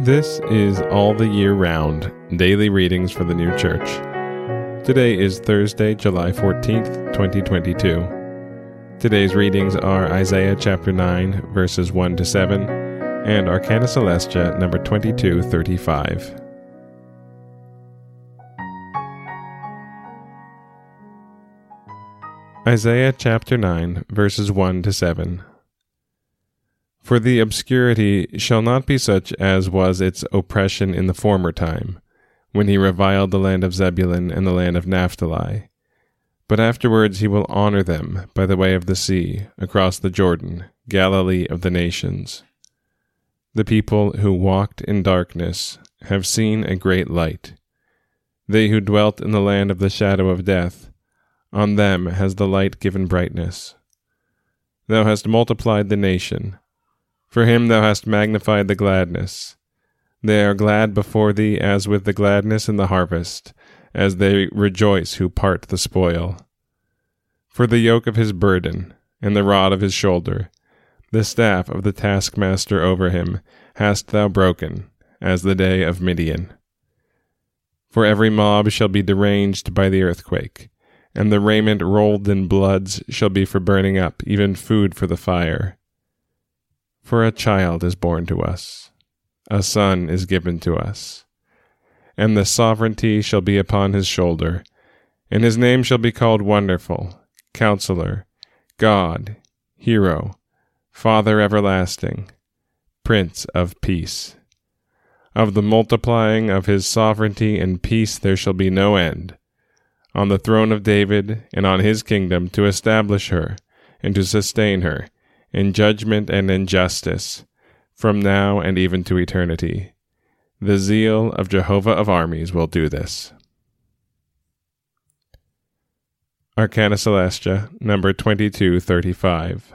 This is All the Year Round Daily Readings for the New Church. Today is Thursday, July 14th, 2022. Today's readings are Isaiah chapter 9, verses 1 to 7, and Arcana Coelestia number 2235. Isaiah chapter 9, verses 1 to 7. For the obscurity shall not be such as was its oppression in the former time, when he reviled the land of Zebulun and the land of Naphtali. But afterwards he will honor them by the way of the sea, across the Jordan, Galilee of the nations. The people who walked in darkness have seen a great light. They who dwelt in the land of the shadow of death, on them has the light given brightness. Thou hast multiplied the nation. For him thou hast magnified the gladness. They are glad before thee as with the gladness in the harvest, as they rejoice who part the spoil. For the yoke of his burden, and the rod of his shoulder, the staff of the taskmaster over him, hast thou broken, as the day of Midian. For every mob shall be deranged by the earthquake and the raiment rolled in bloods shall be for burning up, even food for the fire. For a child is born to us, a son is given to us, and the sovereignty shall be upon his shoulder, and his name shall be called Wonderful, Counselor, God, Hero, Father Everlasting, Prince of Peace. Of the multiplying of his sovereignty and peace there shall be no end on the throne of David and on his kingdom to establish her and to sustain her in judgment and in justice from now and even to eternity. The zeal of Jehovah of armies will do this. Arcana Coelestia, number 2235.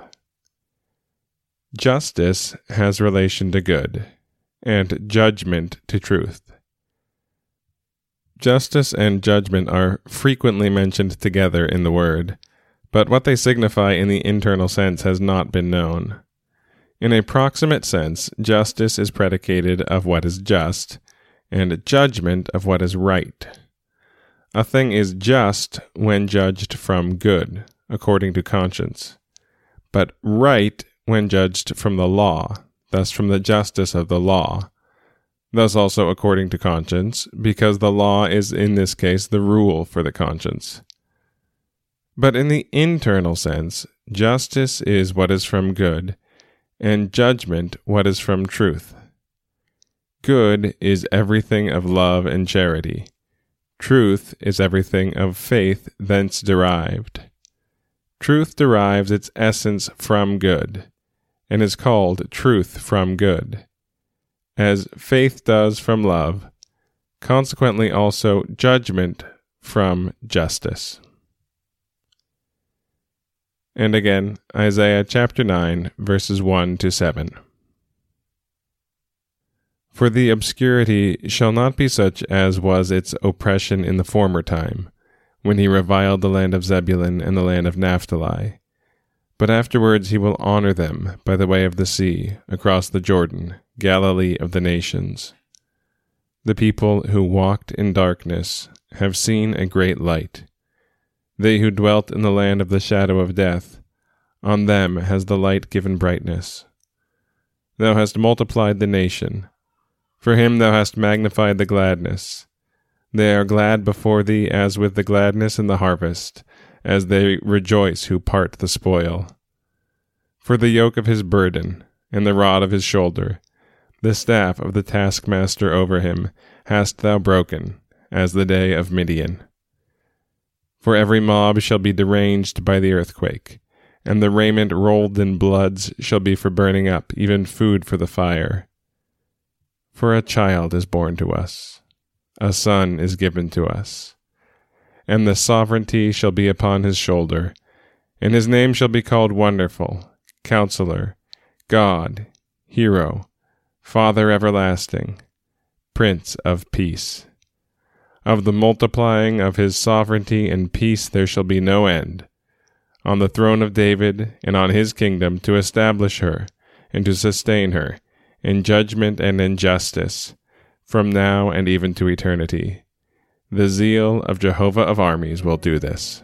Justice has relation to good, and judgment to truth. Justice and judgment are frequently mentioned together in the word, but what they signify in the internal sense has not been known. In a proximate sense, justice is predicated of what is just, and judgment of what is right. A thing is just when judged from good, according to conscience, but right when judged from the law, thus from the justice of the law, thus also according to conscience, because the law is in this case the rule for the conscience. But in the internal sense, justice is what is from good, and judgment what is from truth. Good is everything of love and charity. Truth is everything of faith thence derived. Truth derives its essence from good, and is called truth from good as faith does from love, consequently also judgment from justice. And again, Isaiah chapter 9, verses 1 to 7. For the obscurity shall not be such as was its oppression in the former time, when he reviled the land of Zebulun and the land of Naphtali. But afterwards he will honor them by the way of the sea, across the Jordan, Galilee of the nations. The people who walked in darkness have seen a great light. They who dwelt in the land of the shadow of death, on them has the light given brightness. Thou hast multiplied the nation. For him thou hast magnified the gladness. They are glad before thee as with the gladness in the harvest, as they rejoice who part the spoil. For the yoke of his burden, and the rod of his shoulder, the staff of the taskmaster over him hast thou broken, as the day of Midian. For every mob shall be deranged by the earthquake, and the raiment rolled in bloods shall be for burning up, even food for the fire. For a child is born to us, a son is given to us, and the sovereignty shall be upon his shoulder, and his name shall be called Wonderful, Counselor, God, Hero, Father everlasting, Prince of peace. Of the multiplying of his sovereignty and peace there shall be no end, on the throne of David and on his kingdom to establish her and to sustain her in judgment and in justice, from now and even to eternity. The zeal of Jehovah of armies will do this.